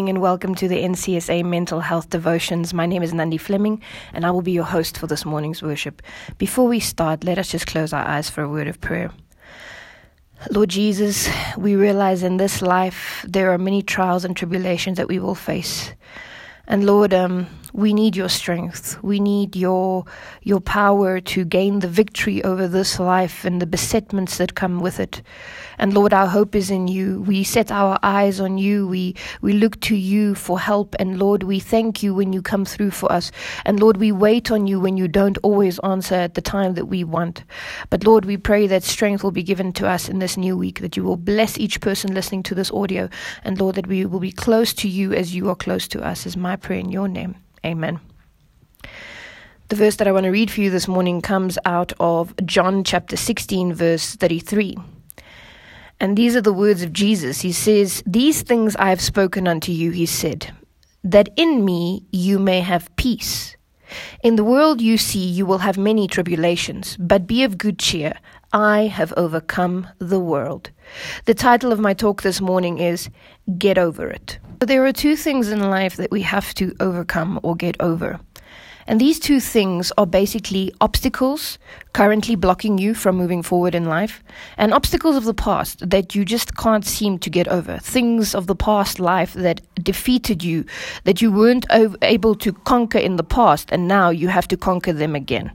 Morning and welcome to the NCSA Mental Health Devotions. My name is Nandi Fleming and I will be your host for this morning's worship. Before we start, let us just close our eyes for a word of prayer. Lord Jesus, we realize in this life there are many trials and tribulations that we will face. And Lord, um, we need your strength. We need your your power to gain the victory over this life and the besetments that come with it. And Lord, our hope is in you. We set our eyes on you. We we look to you for help. And Lord, we thank you when you come through for us. And Lord, we wait on you when you don't always answer at the time that we want. But Lord, we pray that strength will be given to us in this new week, that you will bless each person listening to this audio. And Lord, that we will be close to you as you are close to us, is my prayer in your name. Amen. The verse that I want to read for you this morning comes out of John chapter 16, verse 33. And these are the words of Jesus. He says, These things I have spoken unto you, he said, that in me you may have peace. In the world you see you will have many tribulations, but be of good cheer. I have overcome the world. The title of my talk this morning is Get Over It. There are two things in life that we have to overcome or get over. And these two things are basically obstacles currently blocking you from moving forward in life, and obstacles of the past that you just can't seem to get over. Things of the past life that defeated you, that you weren't able to conquer in the past, and now you have to conquer them again.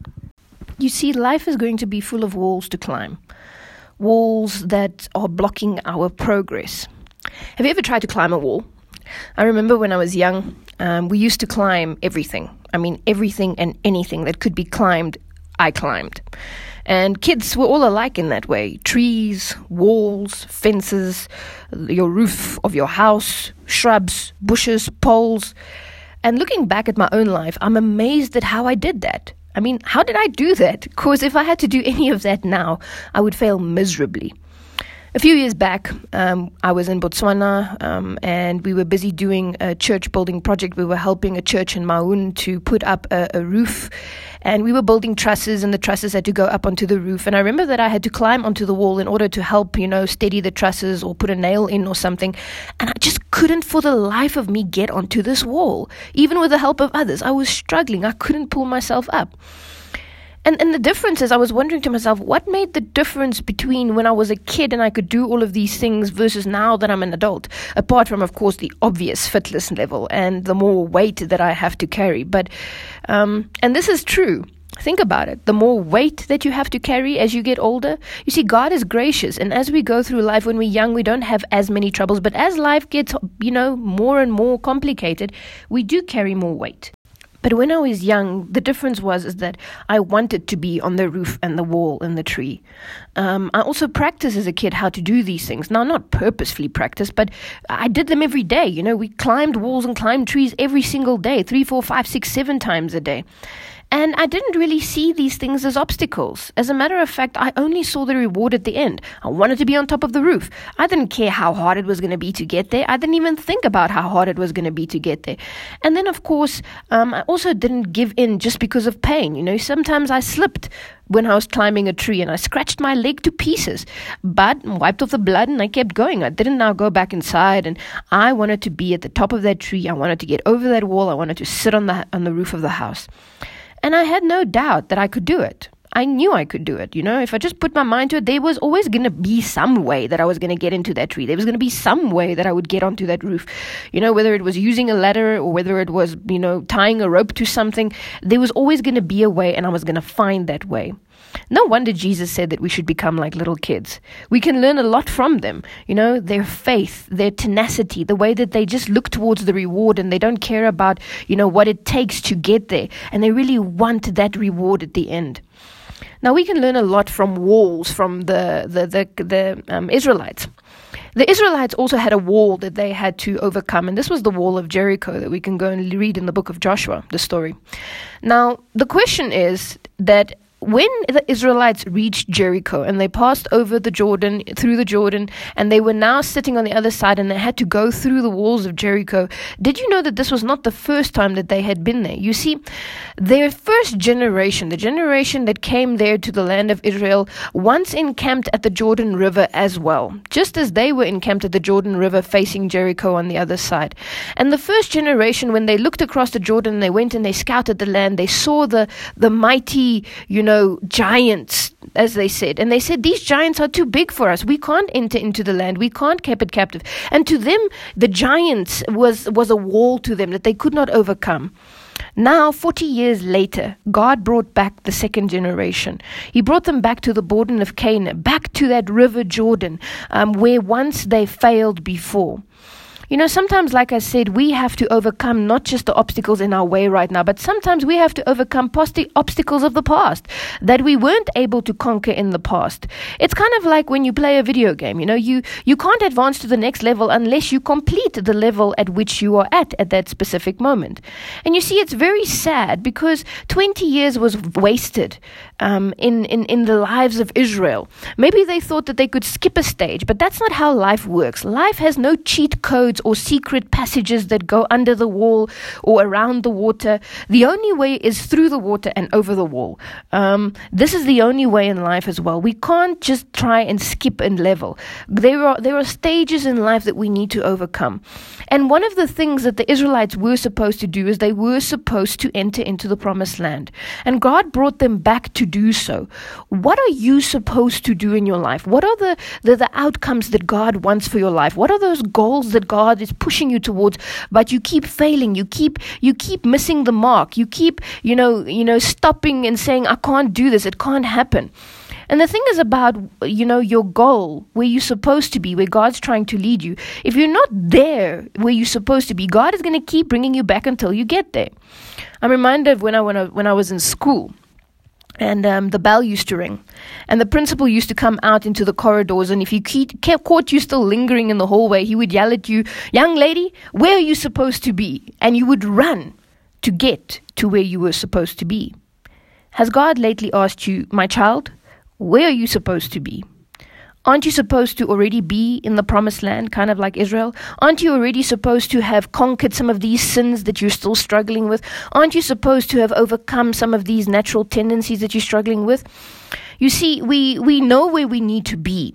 You see, life is going to be full of walls to climb, walls that are blocking our progress. Have you ever tried to climb a wall? I remember when I was young, um, we used to climb everything. I mean, everything and anything that could be climbed, I climbed. And kids were all alike in that way trees, walls, fences, your roof of your house, shrubs, bushes, poles. And looking back at my own life, I'm amazed at how I did that. I mean, how did I do that? Because if I had to do any of that now, I would fail miserably. A few years back, um, I was in Botswana um, and we were busy doing a church building project. We were helping a church in Maun to put up a, a, roof and we were building trusses and the trusses had to go up onto the roof. And I remember that I had to climb onto the wall in order to help, you know, steady the trusses or put a nail in or something. And I just couldn't for the life of me get onto this wall. Even with the help of others, I was struggling. I couldn't pull myself up. And and the difference is I was wondering to myself, what made the difference between when I was a kid and I could do all of these things versus now that I'm an adult? Apart from, of course, the obvious fitness level and the more weight that I have to carry. But um, and this is true. Think about it. The more weight that you have to carry as you get older, you see, God is gracious. And as we go through life, when we're young, we don't have as many troubles. But as life gets, you know, more and more complicated, we do carry more weight. But when I was young, the difference was is that I wanted to be on the roof and the wall and the tree. Um, I also practiced as a kid how to do these things. Now, not purposefully practice, but I did them every day. You know, we climbed walls and climbed trees every single day, three, four, five, six, seven times a day. And I didn't really see these things as obstacles. As a matter of fact, I only saw the reward at the end. I wanted to be on top of the roof. I didn't care how hard it was going to be to get there. I didn't even think about how hard it was going to be to get there. And then, of course, um, I also didn't give in just because of pain. You know, sometimes I slipped when I was climbing a tree and I scratched my leg to pieces, but wiped off the blood and I kept going. I didn't now go back inside and I wanted to be at the top of that tree. I wanted to get over that wall. I wanted to sit on the on the roof of the house. And I had no doubt that I could do it. I knew I could do it. You know, if I just put my mind to it, there was always going to be some way that I was going to get into that tree. There was going to be some way that I would get onto that roof. You know, whether it was using a ladder or whether it was, you know, tying a rope to something, there was always going to be a way and I was going to find that way. No wonder Jesus said that we should become like little kids. We can learn a lot from them. You know, their faith, their tenacity, the way that they just look towards the reward and they don't care about, you know, what it takes to get there. And they really want that reward at the end. Now, we can learn a lot from walls from the, the, the, the um, Israelites. The Israelites also had a wall that they had to overcome, and this was the wall of Jericho that we can go and read in the book of Joshua, the story. Now, the question is that when the Israelites reached Jericho and they passed over the Jordan, through the Jordan, and they were now sitting on the other side and they had to go through the walls of Jericho, did you know that this was not the first time that they had been there? You see, their first generation, the generation that came there to the land of Israel, once encamped at the Jordan River as well, just as they were encamped at the Jordan River facing Jericho on the other side. And the first generation, when they looked across the Jordan, they went and they scouted the land, they saw the, the mighty, you know, giants, as they said. And they said, These giants are too big for us. We can't enter into the land. We can't keep it captive. And to them, the giants was, was a wall to them that they could not overcome. Now, 40 years later, God brought back the second generation. He brought them back to the border of Canaan, back to that river Jordan, um, where once they failed before. You know, sometimes, like I said, we have to overcome not just the obstacles in our way right now, but sometimes we have to overcome past the obstacles of the past that we weren't able to conquer in the past. It's kind of like when you play a video game. You know, you, you can't advance to the next level unless you complete the level at which you are at at that specific moment. And you see, it's very sad because 20 years was wasted um, in, in, in the lives of Israel. Maybe they thought that they could skip a stage, but that's not how life works. Life has no cheat codes or secret passages that go under the wall or around the water. The only way is through the water and over the wall. Um, this is the only way in life as well. We can't just try and skip and level. There are, there are stages in life that we need to overcome. And one of the things that the Israelites were supposed to do is they were supposed to enter into the promised land. And God brought them back to do so. What are you supposed to do in your life? What are the, the, the outcomes that God wants for your life? What are those goals that God is pushing you towards, but you keep failing, you keep you keep missing the mark, you keep, you know, you know, stopping and saying, I can't do this, it can't happen. And the thing is about, you know, your goal, where you're supposed to be, where God's trying to lead you. If you're not there where you're supposed to be, God is going to keep bringing you back until you get there. I'm reminded of when I, when I, when I was in school and um, the bell used to ring. And the principal used to come out into the corridors, and if he kept, caught you still lingering in the hallway, he would yell at you, Young lady, where are you supposed to be? And you would run to get to where you were supposed to be. Has God lately asked you, My child, where are you supposed to be? Aren't you supposed to already be in the promised land, kind of like Israel? Aren't you already supposed to have conquered some of these sins that you're still struggling with? Aren't you supposed to have overcome some of these natural tendencies that you're struggling with? You see, we, we know where we need to be.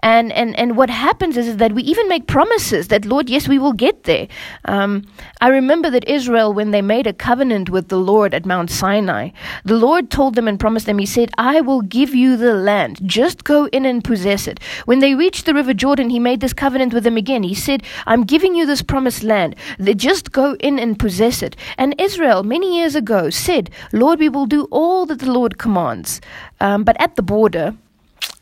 And, and, and what happens is, is that we even make promises that, Lord, yes, we will get there. Um, I remember that Israel, when they made a covenant with the Lord at Mount Sinai, the Lord told them and promised them, He said, I will give you the land. Just go in and possess it. When they reached the River Jordan, He made this covenant with them again. He said, I'm giving you this promised land. They just go in and possess it. And Israel, many years ago, said, Lord, we will do all that the Lord commands. Um, but at the border,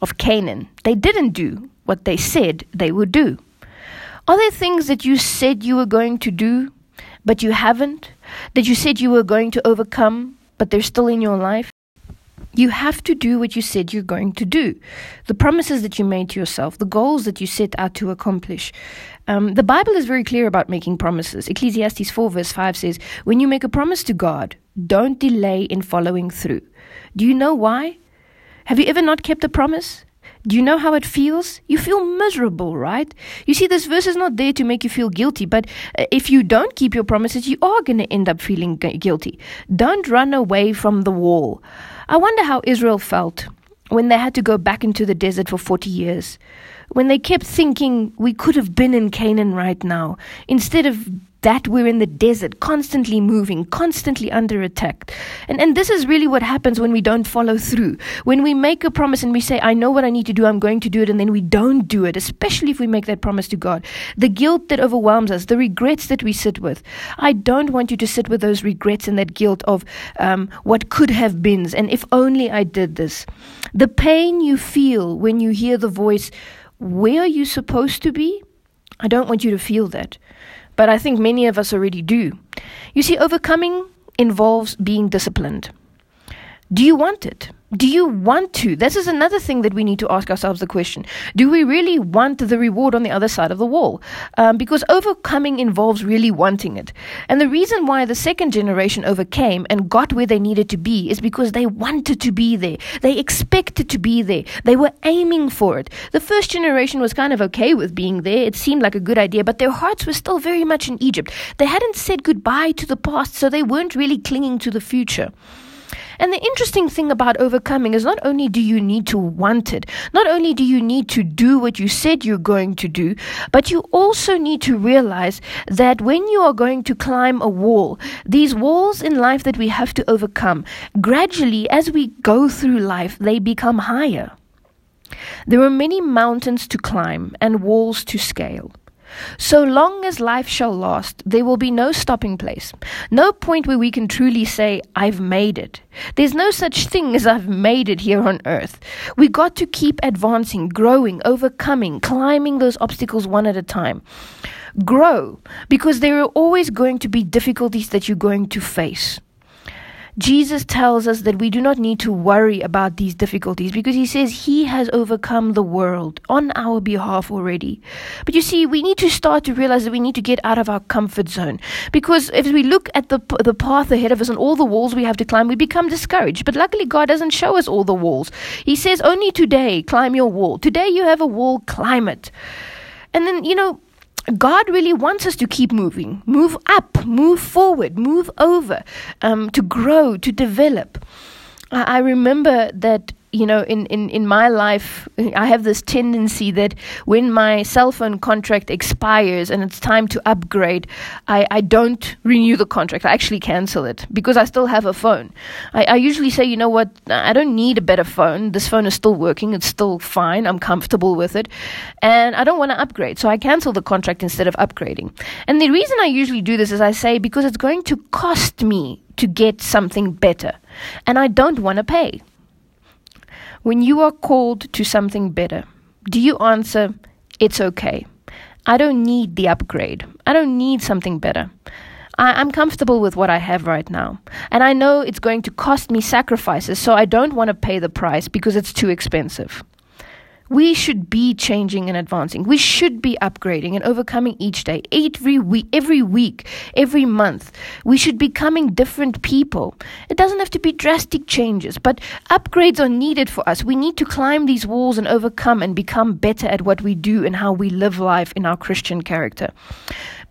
of Canaan. They didn't do what they said they would do. Are there things that you said you were going to do, but you haven't? That you said you were going to overcome, but they're still in your life? You have to do what you said you're going to do. The promises that you made to yourself, the goals that you set out to accomplish. Um, the Bible is very clear about making promises. Ecclesiastes 4, verse 5 says, When you make a promise to God, don't delay in following through. Do you know why? Have you ever not kept a promise? Do you know how it feels? You feel miserable, right? You see, this verse is not there to make you feel guilty, but uh, if you don't keep your promises, you are going to end up feeling guilty. Don't run away from the wall. I wonder how Israel felt when they had to go back into the desert for 40 years. When they kept thinking we could have been in Canaan right now, instead of that we're in the desert, constantly moving, constantly under attack. And, and this is really what happens when we don't follow through. When we make a promise and we say, I know what I need to do, I'm going to do it, and then we don't do it, especially if we make that promise to God. The guilt that overwhelms us, the regrets that we sit with. I don't want you to sit with those regrets and that guilt of um, what could have been, and if only I did this. The pain you feel when you hear the voice, Where are you supposed to be? I don't want you to feel that but I think many of us already do. You see, overcoming involves being disciplined. Do you want it? Do you want to? This is another thing that we need to ask ourselves the question Do we really want the reward on the other side of the wall? Um, because overcoming involves really wanting it. And the reason why the second generation overcame and got where they needed to be is because they wanted to be there. They expected to be there. They were aiming for it. The first generation was kind of okay with being there. It seemed like a good idea, but their hearts were still very much in Egypt. They hadn't said goodbye to the past, so they weren't really clinging to the future. And the interesting thing about overcoming is not only do you need to want it, not only do you need to do what you said you're going to do, but you also need to realize that when you are going to climb a wall, these walls in life that we have to overcome, gradually as we go through life, they become higher. There are many mountains to climb and walls to scale. So long as life shall last, there will be no stopping place, no point where we can truly say, I've made it. There's no such thing as I've made it here on earth. We got to keep advancing, growing, overcoming, climbing those obstacles one at a time. Grow, because there are always going to be difficulties that you're going to face. Jesus tells us that we do not need to worry about these difficulties because he says he has overcome the world on our behalf already. But you see, we need to start to realize that we need to get out of our comfort zone because if we look at the the path ahead of us and all the walls we have to climb, we become discouraged. But luckily, God doesn't show us all the walls. He says, "Only today, climb your wall. Today, you have a wall. Climb it." And then, you know, God really wants us to keep moving, move up, move forward, move over, um, to grow, to develop. I, I remember that you know, in, in, in my life, I have this tendency that when my cell phone contract expires and it's time to upgrade, I, I don't renew the contract. I actually cancel it because I still have a phone. I, I usually say, you know what, I don't need a better phone. This phone is still working, it's still fine, I'm comfortable with it, and I don't want to upgrade. So I cancel the contract instead of upgrading. And the reason I usually do this is I say, because it's going to cost me to get something better, and I don't want to pay. When you are called to something better, do you answer, It's okay? I don't need the upgrade. I don't need something better. I, am comfortable with what I have right now. And I know it's going to cost me sacrifices, so I don't want to pay the price because it's too expensive. We should be changing and advancing. We should be upgrading and overcoming each day, every week, every week, every month. We should be becoming different people. It doesn't have to be drastic changes, but upgrades are needed for us. We need to climb these walls and overcome and become better at what we do and how we live life in our Christian character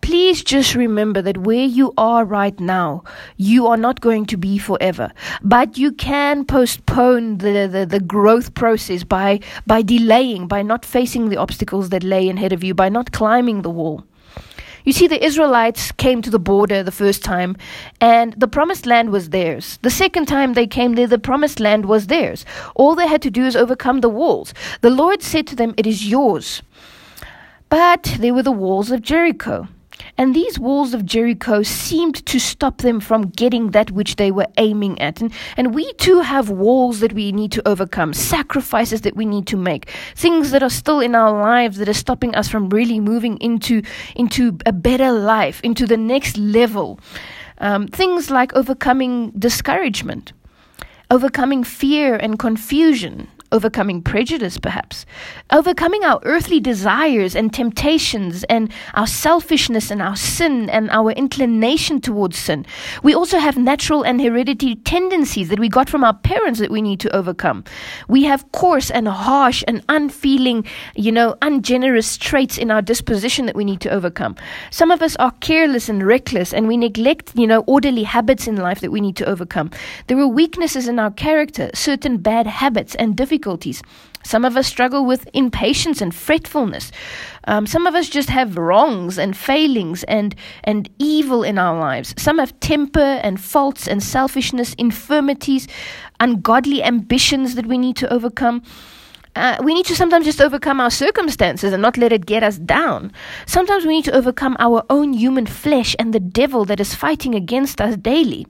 please just remember that where you are right now, you are not going to be forever. But you can postpone the, the, the, growth process by, by delaying, by not facing the obstacles that lay ahead of you, by not climbing the wall. You see, the Israelites came to the border the first time, and the promised land was theirs. The second time they came there, the promised land was theirs. All they had to do is overcome the walls. The Lord said to them, It is yours. But there were the walls of Jericho. And these walls of Jericho seemed to stop them from getting that which they were aiming at. And, and we too have walls that we need to overcome, sacrifices that we need to make, things that are still in our lives that are stopping us from really moving into, into a better life, into the next level. Um, things like overcoming discouragement overcoming fear and confusion, overcoming prejudice, perhaps, overcoming our earthly desires and temptations and our selfishness and our sin and our inclination towards sin. We also have natural and hereditary tendencies that we got from our parents that we need to overcome. We have coarse and harsh and unfeeling, you know, ungenerous traits in our disposition that we need to overcome. Some of us are careless and reckless and we neglect, you know, orderly habits in life that we need to overcome. There are weaknesses in our character, certain bad habits and difficulties difficulties. Some of us struggle with impatience and fretfulness. Um, some of us just have wrongs and failings and, and evil in our lives. Some have temper and faults and selfishness, infirmities, ungodly ambitions that we need to overcome. Uh, we need to sometimes just overcome our circumstances and not let it get us down. Sometimes we need to overcome our own human flesh and the devil that is fighting against us daily.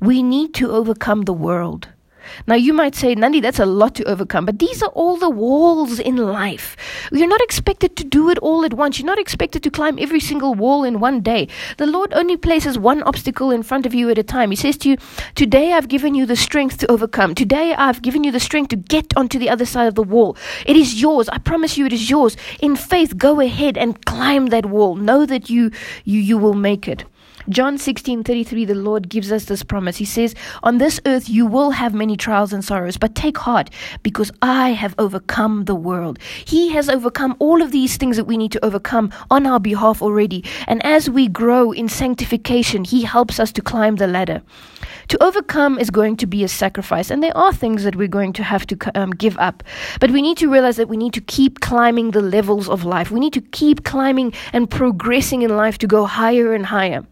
We need to overcome the world. Now, you might say, Nandi, that's a lot to overcome, but these are all the walls in life. You're not expected to do it all at once. You're not expected to climb every single wall in one day. The Lord only places one obstacle in front of you at a time. He says to you, Today I've given you the strength to overcome. Today I've given you the strength to get onto the other side of the wall. It is yours. I promise you it is yours. In faith, go ahead and climb that wall. Know that you, you, you will make it. John 16:33 the Lord gives us this promise. He says, "On this earth you will have many trials and sorrows, but take heart because I have overcome the world." He has overcome all of these things that we need to overcome on our behalf already. And as we grow in sanctification, he helps us to climb the ladder. To overcome is going to be a sacrifice, and there are things that we're going to have to um, give up. But we need to realize that we need to keep climbing the levels of life. We need to keep climbing and progressing in life to go higher and higher.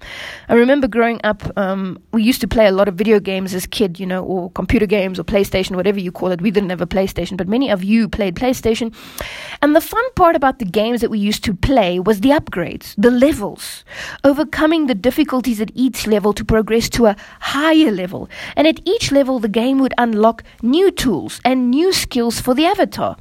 I remember growing up, um, we used to play a lot of video games as kid, you know, or computer games or PlayStation, whatever you call it. We didn't have a PlayStation, but many of you played PlayStation. And the fun part about the games that we used to play was the upgrades, the levels, overcoming the difficulties at each level to progress to a higher level. And at each level, the game would unlock new tools and new skills for the avatar.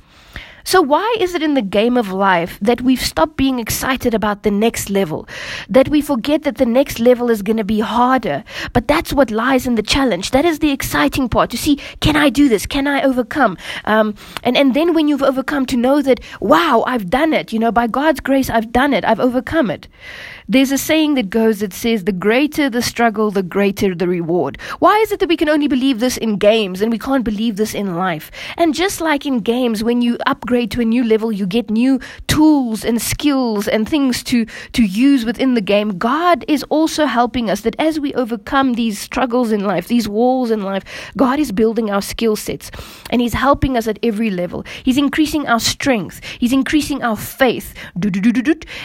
So, why is it in the game of life that we've stopped being excited about the next level? That we forget that the next level is going to be harder? But that's what lies in the challenge. That is the exciting part to see, can I do this? Can I overcome? Um, and, and then when you've overcome, to know that, wow, I've done it. You know, by God's grace, I've done it. I've overcome it. There's a saying that goes that says, the greater the struggle, the greater the reward. Why is it that we can only believe this in games and we can't believe this in life? And just like in games, when you upgrade to a new level, you get new tools and skills and things to, to use within the game. God is also helping us that as we overcome these struggles in life, these walls in life, God is building our skill sets and He's helping us at every level. He's increasing our strength, He's increasing our faith.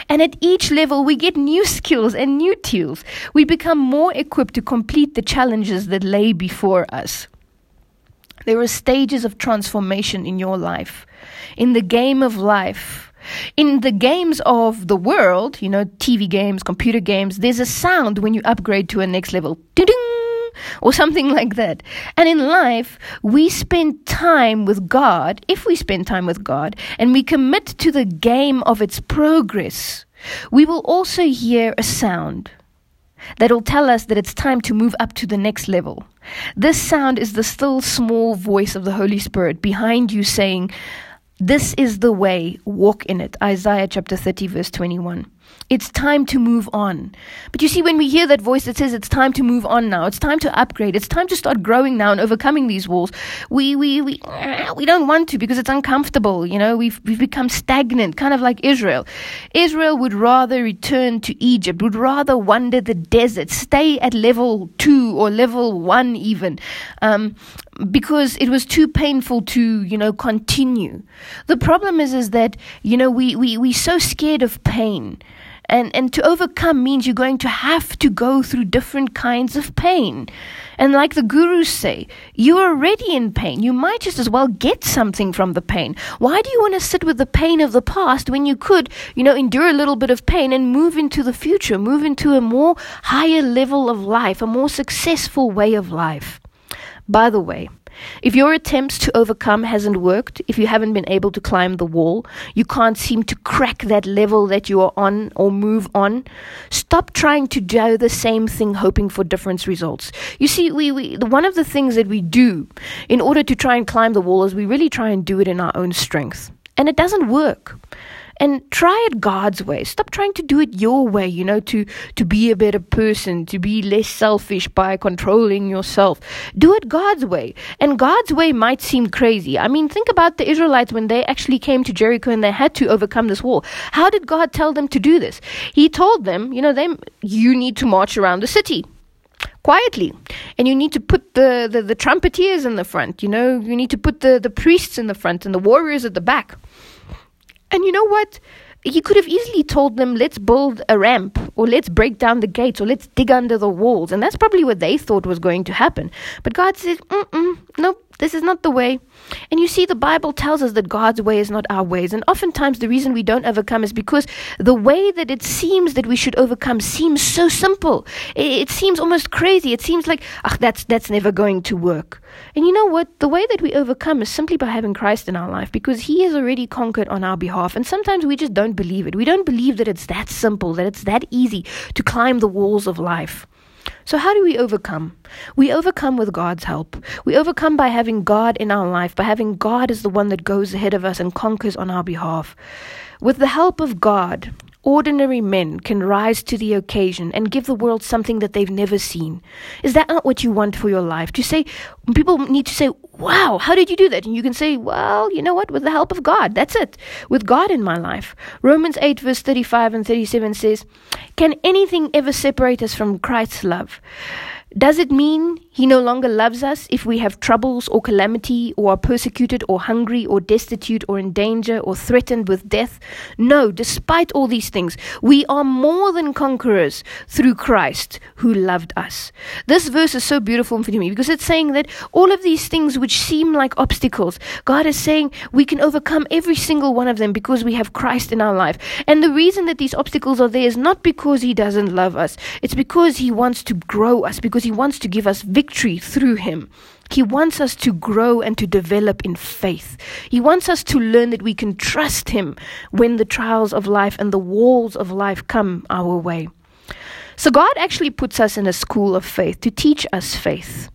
And at each level, we get new new skills and new tools, we become more equipped to complete the challenges that lay before us. There are stages of transformation in your life. In the game of life, in the games of the world, you know, TV games, computer games, there's a sound when you upgrade to a next level. Ding! Or something like that. And in life, we spend time with God, if we spend time with God, and we commit to the game of its progress. We will also hear a sound that will tell us that it's time to move up to the next level. This sound is the still small voice of the Holy Spirit behind you saying, This is the way, walk in it. Isaiah chapter 30, verse 21. It's time to move on. But you see, when we hear that voice that says it's time to move on now, it's time to upgrade, it's time to start growing now and overcoming these walls, we, we, we, we don't want to because it's uncomfortable. You know, we've, we've become stagnant, kind of like Israel. Israel would rather return to Egypt, would rather wander the desert, stay at level two or level one even. Um, because it was too painful to, you know, continue. The problem is, is that, you know, we, we, we're so scared of pain. And, and to overcome means you're going to have to go through different kinds of pain. And like the gurus say, you're already in pain. You might just as well get something from the pain. Why do you want to sit with the pain of the past when you could, you know, endure a little bit of pain and move into the future, move into a more higher level of life, a more successful way of life? By the way, if your attempts to overcome hasn't worked, if you haven't been able to climb the wall, you can't seem to crack that level that you are on or move on, stop trying to do the same thing hoping for different results. You see, we, we one of the things that we do in order to try and climb the wall is we really try and do it in our own strength. And it doesn't work and try it God's way. Stop trying to do it your way, you know, to, to be a better person, to be less selfish by controlling yourself. Do it God's way. And God's way might seem crazy. I mean, think about the Israelites when they actually came to Jericho and they had to overcome this wall. How did God tell them to do this? He told them, you know, them, you need to march around the city quietly. And you need to put the, the, the, trumpeters in the front, you know, you need to put the, the priests in the front and the warriors at the back. And you know what? He could have easily told them, let's build a ramp, or let's break down the gates, or let's dig under the walls. And that's probably what they thought was going to happen. But God said, mm no, This is not the way. And you see, the Bible tells us that God's way is not our ways. And oftentimes, the reason we don't overcome is because the way that it seems that we should overcome seems so simple. It, seems almost crazy. It seems like, ah, that's, that's never going to work. And you know what? The way that we overcome is simply by having Christ in our life because He has already conquered on our behalf. And sometimes we just don't believe it. We don't believe that it's that simple, that it's that easy to climb the walls of life. So, how do we overcome? We overcome with God's help. We overcome by having God in our life, by having God as the one that goes ahead of us and conquers on our behalf. With the help of God, Ordinary men can rise to the occasion and give the world something that they've never seen. Is that not what you want for your life? To say, people need to say, wow, how did you do that? And you can say, well, you know what? With the help of God. That's it. With God in my life. Romans 8, verse 35 and 37 says, Can anything ever separate us from Christ's love? Does it mean he no longer loves us if we have troubles or calamity or are persecuted or hungry or destitute or in danger or threatened with death? No, despite all these things, we are more than conquerors through Christ who loved us. This verse is so beautiful for me because it's saying that all of these things which seem like obstacles, God is saying we can overcome every single one of them because we have Christ in our life. And the reason that these obstacles are there is not because he doesn't love us, it's because he wants to grow us, because he wants to give us victory victory through Him. He wants us to grow and to develop in faith. He wants us to learn that we can trust Him when the trials of life and the walls of life come our way. So, God actually puts us in a school of faith to teach us faith.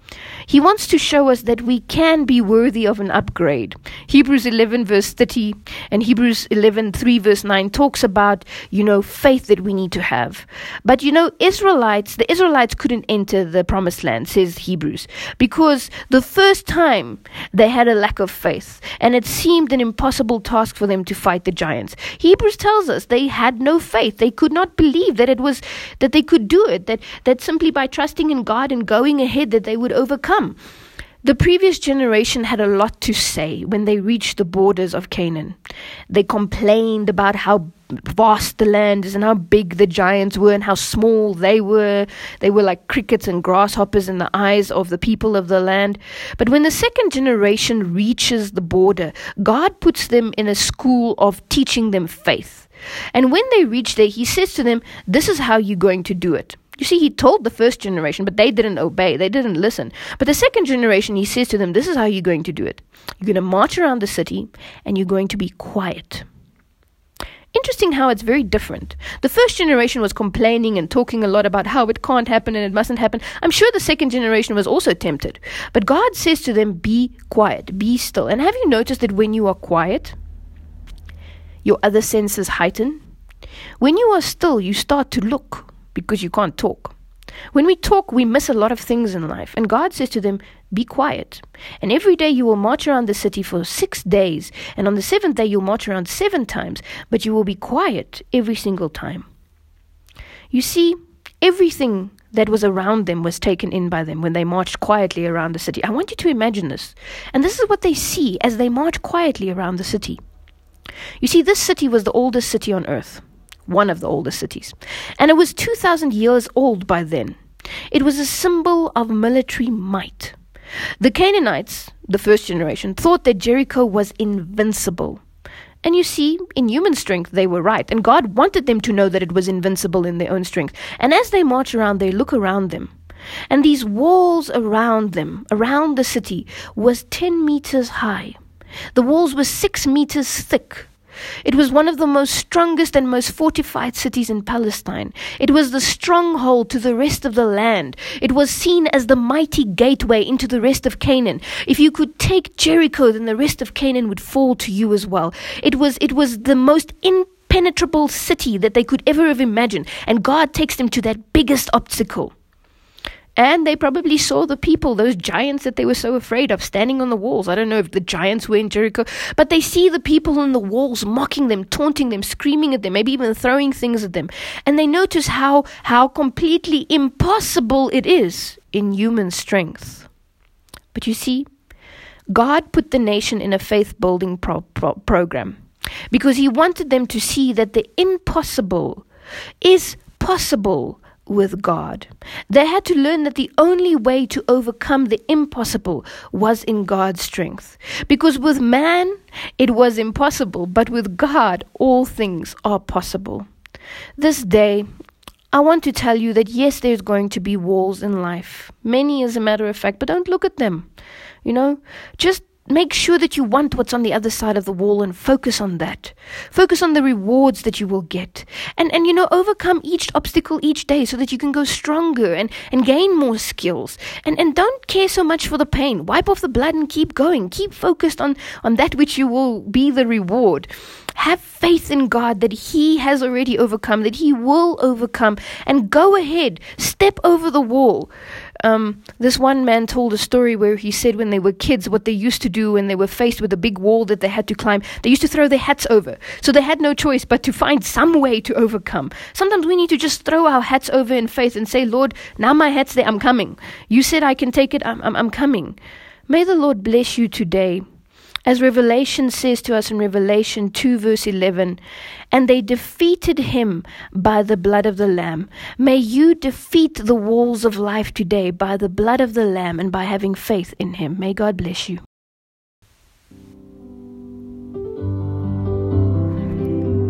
He wants to show us that we can be worthy of an upgrade. Hebrews 11 verse 30 and Hebrews 11 3 verse 9 talks about, you know, faith that we need to have. But you know, Israelites, the Israelites couldn't enter the promised land, says Hebrews, because the first time they had a lack of faith and it seemed an impossible task for them to fight the giants. Hebrews tells us they had no faith. They could not believe that it was that they could do it, that that simply by trusting in God and going ahead that they would overcome. The previous generation had a lot to say when they reached the borders of Canaan. They complained about how vast the land is and how big the giants were and how small they were. They were like crickets and grasshoppers in the eyes of the people of the land. But when the second generation reaches the border, God puts them in a school of teaching them faith. And when they reach there, He says to them, This is how you're going to do it. You see, he told the first generation, but they didn't obey. They didn't listen. But the second generation, he says to them, This is how you're going to do it. You're going to march around the city and you're going to be quiet. Interesting how it's very different. The first generation was complaining and talking a lot about how it can't happen and it mustn't happen. I'm sure the second generation was also tempted. But God says to them, Be quiet, be still. And have you noticed that when you are quiet, your other senses heighten? When you are still, you start to look because you can't talk. When we talk, we miss a lot of things in life. And God says to them, Be quiet. And every day you will march around the city for six days. And on the seventh day, you'll march around seven times. But you will be quiet every single time. You see, everything that was around them was taken in by them when they marched quietly around the city. I want you to imagine this. And this is what they see as they march quietly around the city. You see, this city was the oldest city on earth one of the oldest cities. And it was 2,000 years old by then. It was a symbol of military might. The Canaanites, the first generation, thought that Jericho was invincible. And you see, in human strength, they were right. And God wanted them to know that it was invincible in their own strength. And as they march around, they look around them. And these walls around them, around the city, was 10 meters high. The walls were 6 meters thick. It was one of the most strongest and most fortified cities in Palestine. It was the stronghold to the rest of the land. It was seen as the mighty gateway into the rest of Canaan. If you could take Jericho, then the rest of Canaan would fall to you as well. It was, it was the most impenetrable city that they could ever have imagined. And God takes them to that biggest obstacle. And they probably saw the people, those giants that they were so afraid of, standing on the walls. I don't know if the giants were in Jericho, but they see the people on the walls mocking them, taunting them, screaming at them, maybe even throwing things at them. And they notice how, how completely impossible it is in human strength. But you see, God put the nation in a faith building pro- pro- program because He wanted them to see that the impossible is possible with God. They had to learn that the only way to overcome the impossible was in God's strength. Because with man, it was impossible, but with God, all things are possible. This day, I want to tell you that yes, there's going to be walls in life. Many, as a matter of fact, but don't look at them. You know, just make sure that you want what's on the other side of the wall and focus on that. Focus on the rewards that you will get. And and you know, overcome each obstacle each day so that you can go stronger and, and gain more skills. And and don't care so much for the pain. Wipe off the blood and keep going. Keep focused on, on that which you will be the reward. Have faith in God that He has already overcome, that He will overcome, and go ahead, step over the wall. Um, this one man told a story where he said when they were kids, what they used to do when they were faced with a big wall that they had to climb, they used to throw their hats over. So they had no choice but to find some way to overcome. Sometimes we need to just throw our hats over in faith and say, Lord, now my hat's there, I'm coming. You said I can take it, I'm, I'm, I'm coming. May the Lord bless you today as Revelation says to us in Revelation 2, verse 11, and they defeated him by the blood of the Lamb. May you defeat the walls of life today by the blood of the Lamb and by having faith in him. May God bless you.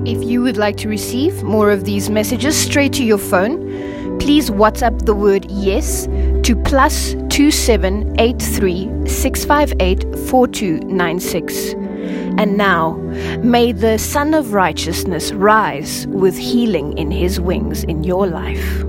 If you would like to receive more of these messages straight to your phone, please WhatsApp the word yes to plus 2783 658 4296. And now, may the Sun of Righteousness rise with healing in his wings in your life.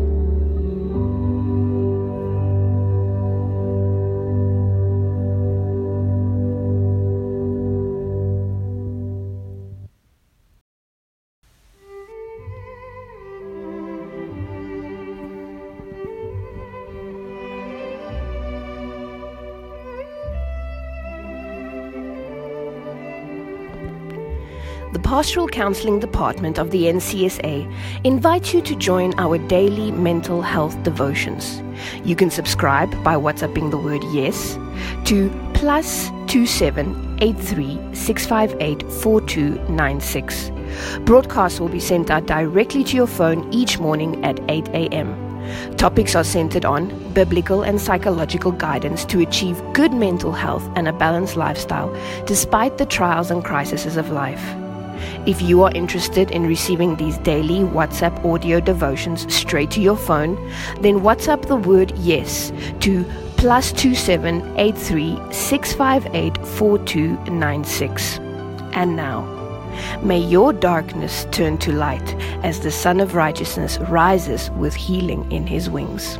Pastoral Counseling Department of the NCSA invites you to join our daily mental health devotions. You can subscribe by WhatsApping the word yes to plus 2783 Broadcasts will be sent out directly to your phone each morning at 8 a.m. Topics are centered on biblical and psychological guidance to achieve good mental health and a balanced lifestyle despite the trials and crises of life. If you are interested in receiving these daily WhatsApp audio devotions straight to your phone, then WhatsApp the word yes to plus two seven eight three six five eight four two nine six. And now, may your darkness turn to light as the Sun of Righteousness rises with healing in his wings.